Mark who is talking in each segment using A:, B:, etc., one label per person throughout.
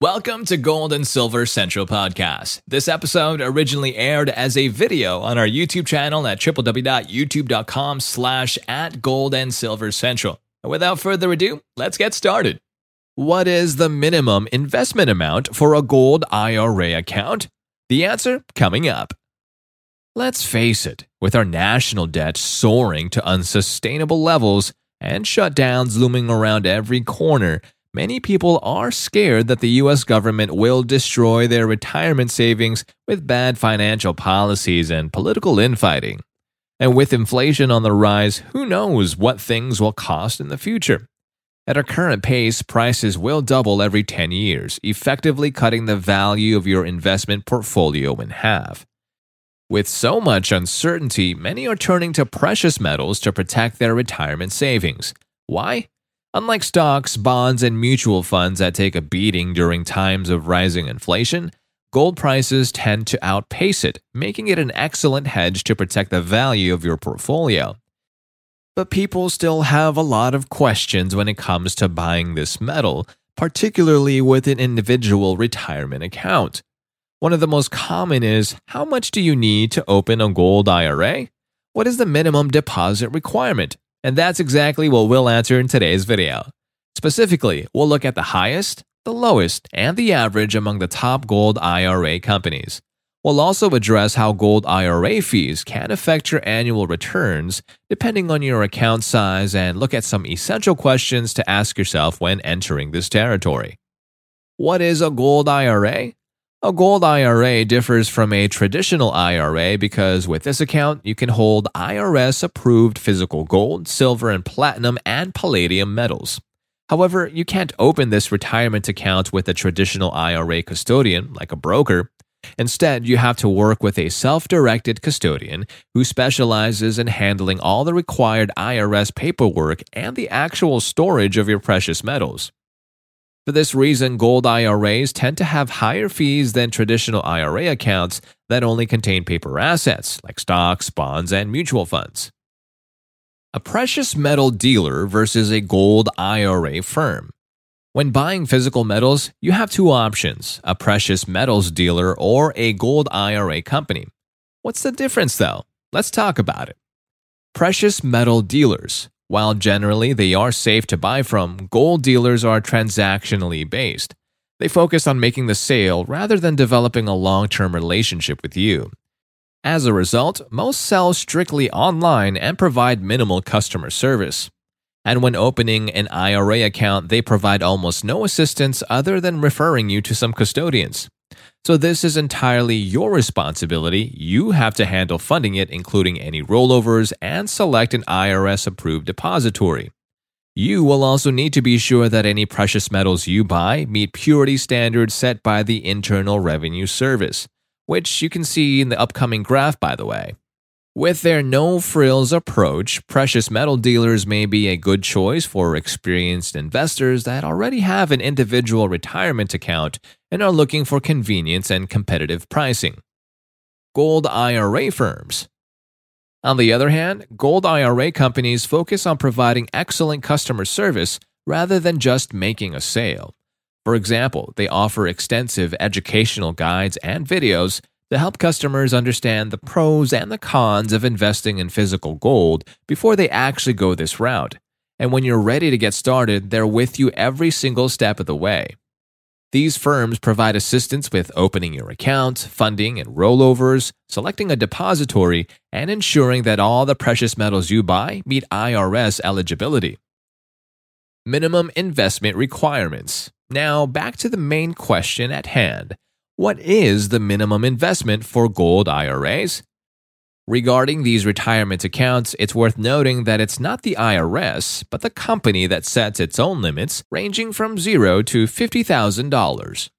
A: Welcome to Gold and Silver Central Podcast. This episode originally aired as a video on our YouTube channel at www.youtube.com slash at Gold and Silver Central. And without further ado, let's get started. What is the minimum investment amount for a gold IRA account? The answer coming up. Let's face it, with our national debt soaring to unsustainable levels and shutdowns looming around every corner, many people are scared that the US government will destroy their retirement savings with bad financial policies and political infighting. And with inflation on the rise, who knows what things will cost in the future? At our current pace, prices will double every 10 years, effectively cutting the value of your investment portfolio in half. With so much uncertainty, many are turning to precious metals to protect their retirement savings. Why? Unlike stocks, bonds, and mutual funds that take a beating during times of rising inflation, gold prices tend to outpace it, making it an excellent hedge to protect the value of your portfolio. But people still have a lot of questions when it comes to buying this metal, particularly with an individual retirement account. One of the most common is how much do you need to open a gold IRA? What is the minimum deposit requirement? And that's exactly what we'll answer in today's video. Specifically, we'll look at the highest, the lowest, and the average among the top gold IRA companies. We'll also address how gold IRA fees can affect your annual returns depending on your account size and look at some essential questions to ask yourself when entering this territory. What is a gold IRA? A gold IRA differs from a traditional IRA because with this account, you can hold IRS approved physical gold, silver, and platinum and palladium metals. However, you can't open this retirement account with a traditional IRA custodian, like a broker. Instead, you have to work with a self directed custodian who specializes in handling all the required IRS paperwork and the actual storage of your precious metals. For this reason, gold IRAs tend to have higher fees than traditional IRA accounts that only contain paper assets like stocks, bonds, and mutual funds. A precious metal dealer versus a gold IRA firm. When buying physical metals, you have two options a precious metals dealer or a gold IRA company. What's the difference, though? Let's talk about it. Precious metal dealers while generally they are safe to buy from, gold dealers are transactionally based. They focus on making the sale rather than developing a long term relationship with you. As a result, most sell strictly online and provide minimal customer service. And when opening an IRA account, they provide almost no assistance other than referring you to some custodians. So, this is entirely your responsibility. You have to handle funding it, including any rollovers, and select an IRS approved depository. You will also need to be sure that any precious metals you buy meet purity standards set by the Internal Revenue Service, which you can see in the upcoming graph, by the way. With their no frills approach, precious metal dealers may be a good choice for experienced investors that already have an individual retirement account and are looking for convenience and competitive pricing. Gold IRA firms. On the other hand, gold IRA companies focus on providing excellent customer service rather than just making a sale. For example, they offer extensive educational guides and videos to help customers understand the pros and the cons of investing in physical gold before they actually go this route. And when you're ready to get started, they're with you every single step of the way. These firms provide assistance with opening your account, funding and rollovers, selecting a depository, and ensuring that all the precious metals you buy meet IRS eligibility. Minimum investment requirements. Now, back to the main question at hand what is the minimum investment for gold IRAs? Regarding these retirement accounts, it's worth noting that it's not the IRS, but the company that sets its own limits, ranging from 0 to $50,000.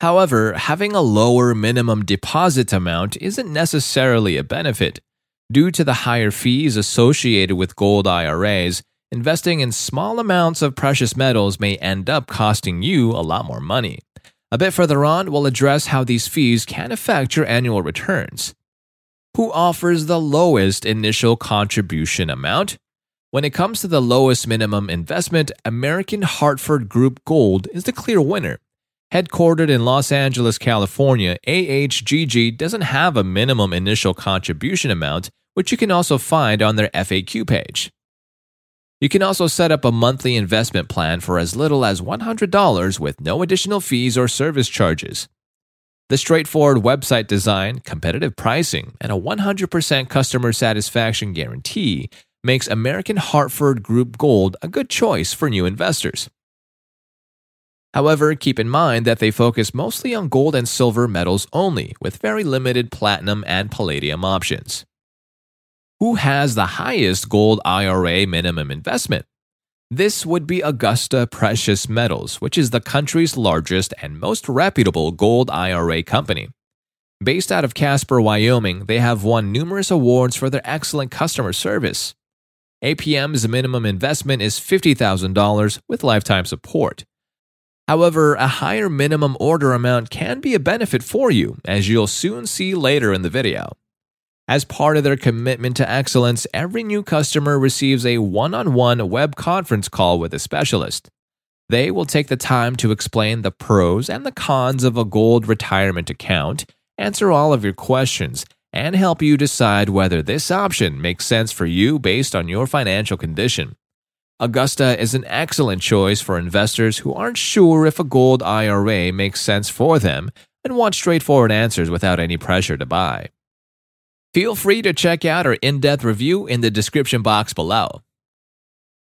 A: However, having a lower minimum deposit amount isn't necessarily a benefit. Due to the higher fees associated with gold IRAs, investing in small amounts of precious metals may end up costing you a lot more money. A bit further on, we'll address how these fees can affect your annual returns. Who offers the lowest initial contribution amount? When it comes to the lowest minimum investment, American Hartford Group Gold is the clear winner. Headquartered in Los Angeles, California, AHGG doesn't have a minimum initial contribution amount, which you can also find on their FAQ page. You can also set up a monthly investment plan for as little as $100 with no additional fees or service charges. The straightforward website design, competitive pricing, and a 100% customer satisfaction guarantee makes American Hartford Group Gold a good choice for new investors. However, keep in mind that they focus mostly on gold and silver metals only, with very limited platinum and palladium options. Who has the highest gold IRA minimum investment? This would be Augusta Precious Metals, which is the country's largest and most reputable gold IRA company. Based out of Casper, Wyoming, they have won numerous awards for their excellent customer service. APM's minimum investment is $50,000 with lifetime support. However, a higher minimum order amount can be a benefit for you, as you'll soon see later in the video. As part of their commitment to excellence, every new customer receives a one on one web conference call with a specialist. They will take the time to explain the pros and the cons of a gold retirement account, answer all of your questions, and help you decide whether this option makes sense for you based on your financial condition. Augusta is an excellent choice for investors who aren't sure if a gold IRA makes sense for them and want straightforward answers without any pressure to buy. Feel free to check out our in depth review in the description box below.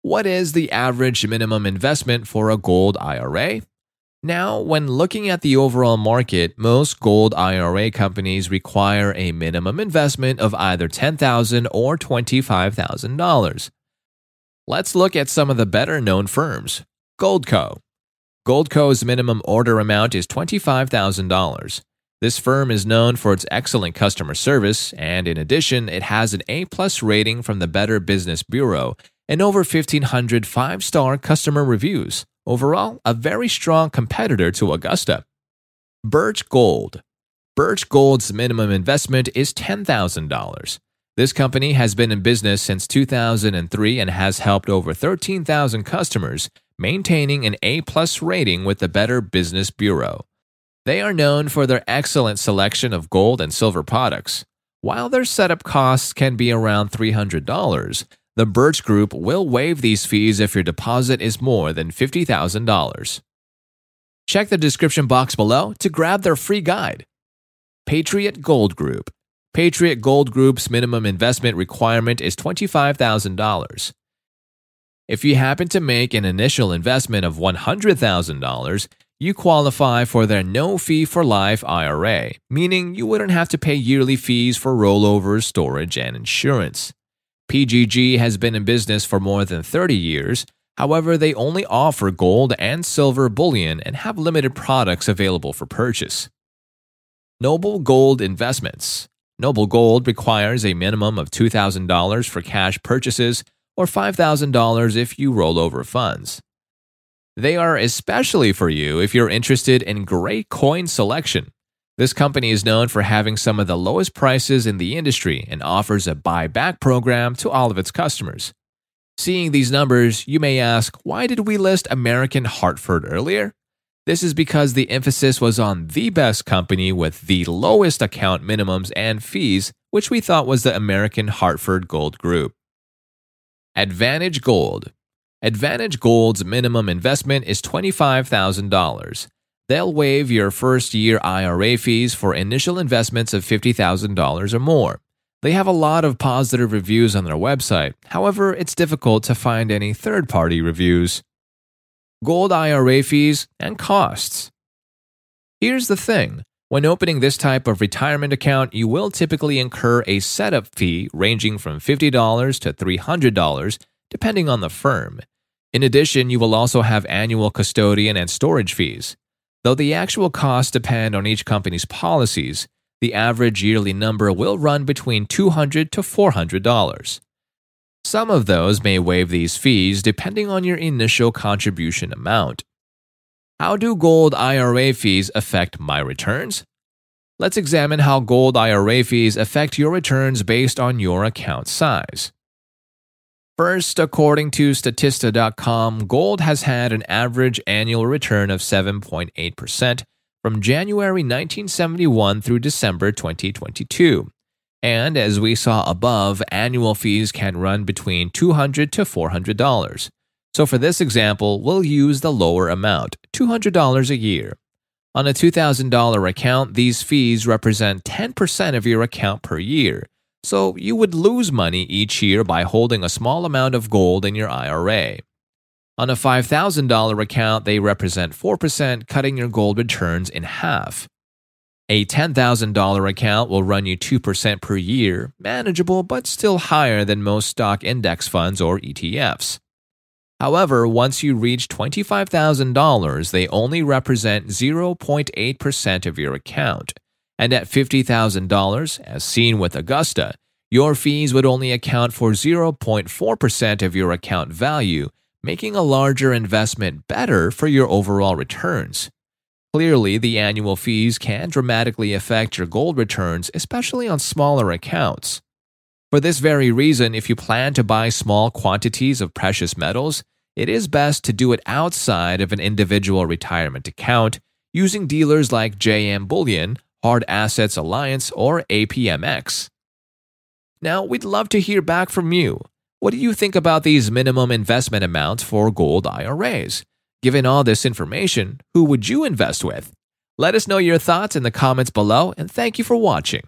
A: What is the average minimum investment for a gold IRA? Now, when looking at the overall market, most gold IRA companies require a minimum investment of either 10,000 or $25,000. Let's look at some of the better known firms. Goldco. Goldco's minimum order amount is $25,000. This firm is known for its excellent customer service, and in addition, it has an A plus rating from the Better Business Bureau and over 1,500 five star customer reviews. Overall, a very strong competitor to Augusta. Birch Gold. Birch Gold's minimum investment is $10,000. This company has been in business since 2003 and has helped over 13,000 customers, maintaining an A-plus rating with the Better Business Bureau. They are known for their excellent selection of gold and silver products. While their setup costs can be around $300, the Birch Group will waive these fees if your deposit is more than $50,000. Check the description box below to grab their free guide. Patriot Gold Group Patriot Gold Group's minimum investment requirement is $25,000. If you happen to make an initial investment of $100,000, you qualify for their no fee for life IRA, meaning you wouldn't have to pay yearly fees for rollovers, storage, and insurance. PGG has been in business for more than 30 years. However, they only offer gold and silver bullion and have limited products available for purchase. Noble Gold Investments Noble Gold requires a minimum of $2,000 for cash purchases or $5,000 if you roll over funds. They are especially for you if you're interested in great coin selection. This company is known for having some of the lowest prices in the industry and offers a buyback program to all of its customers. Seeing these numbers, you may ask, why did we list American Hartford earlier? This is because the emphasis was on the best company with the lowest account minimums and fees, which we thought was the American Hartford Gold Group. Advantage Gold Advantage Gold's minimum investment is $25,000. They'll waive your first year IRA fees for initial investments of $50,000 or more. They have a lot of positive reviews on their website, however, it's difficult to find any third party reviews gold IRA fees, and costs. Here's the thing when opening this type of retirement account, you will typically incur a setup fee ranging from $50 to $300, depending on the firm. In addition, you will also have annual custodian and storage fees. Though the actual costs depend on each company's policies, the average yearly number will run between $200 to $400. Some of those may waive these fees depending on your initial contribution amount. How do gold IRA fees affect my returns? Let's examine how gold IRA fees affect your returns based on your account size. First, according to Statista.com, gold has had an average annual return of 7.8% from January 1971 through December 2022. And as we saw above, annual fees can run between $200 to $400. So for this example, we'll use the lower amount, $200 a year. On a $2,000 account, these fees represent 10% of your account per year. So you would lose money each year by holding a small amount of gold in your IRA. On a $5,000 account, they represent 4%, cutting your gold returns in half. A $10,000 account will run you 2% per year, manageable but still higher than most stock index funds or ETFs. However, once you reach $25,000, they only represent 0.8% of your account. And at $50,000, as seen with Augusta, your fees would only account for 0.4% of your account value, making a larger investment better for your overall returns. Clearly, the annual fees can dramatically affect your gold returns, especially on smaller accounts. For this very reason, if you plan to buy small quantities of precious metals, it is best to do it outside of an individual retirement account using dealers like JM Bullion, Hard Assets Alliance, or APMEX. Now, we'd love to hear back from you. What do you think about these minimum investment amounts for gold IRAs? Given all this information, who would you invest with? Let us know your thoughts in the comments below, and thank you for watching.